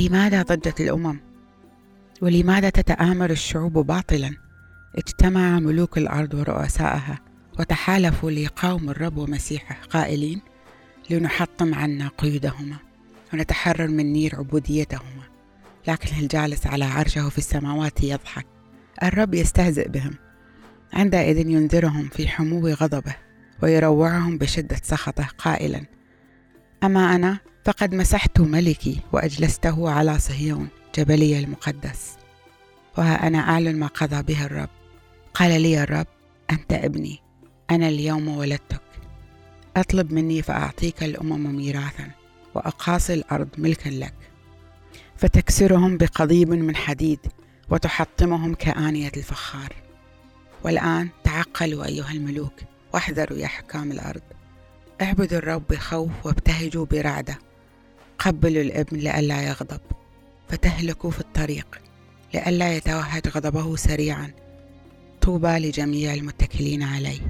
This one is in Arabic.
لماذا ضجت الأمم؟ ولماذا تتآمر الشعوب باطلا؟ اجتمع ملوك الأرض ورؤسائها وتحالفوا ليقاوموا الرب ومسيحه قائلين لنحطم عنا قيودهما ونتحرر من نير عبوديتهما لكن الجالس على عرشه في السماوات يضحك الرب يستهزئ بهم عندئذ ينذرهم في حمو غضبه ويروعهم بشدة سخطه قائلا أما أنا فقد مسحت ملكي وأجلسته على صهيون جبلي المقدس. وها أنا أعلن ما قضى به الرب. قال لي الرب أنت ابني. أنا اليوم ولدتك. أطلب مني فأعطيك الأمم ميراثا وأقاصي الأرض ملكا لك. فتكسرهم بقضيب من حديد وتحطمهم كآنية الفخار. والآن تعقلوا أيها الملوك واحذروا يا حكام الأرض. اعبدوا الرب بخوف وابتهجوا برعدة. قبلوا الابن لئلا يغضب فتهلكوا في الطريق لئلا يتوهج غضبه سريعا. طوبى لجميع المتكلين عليه.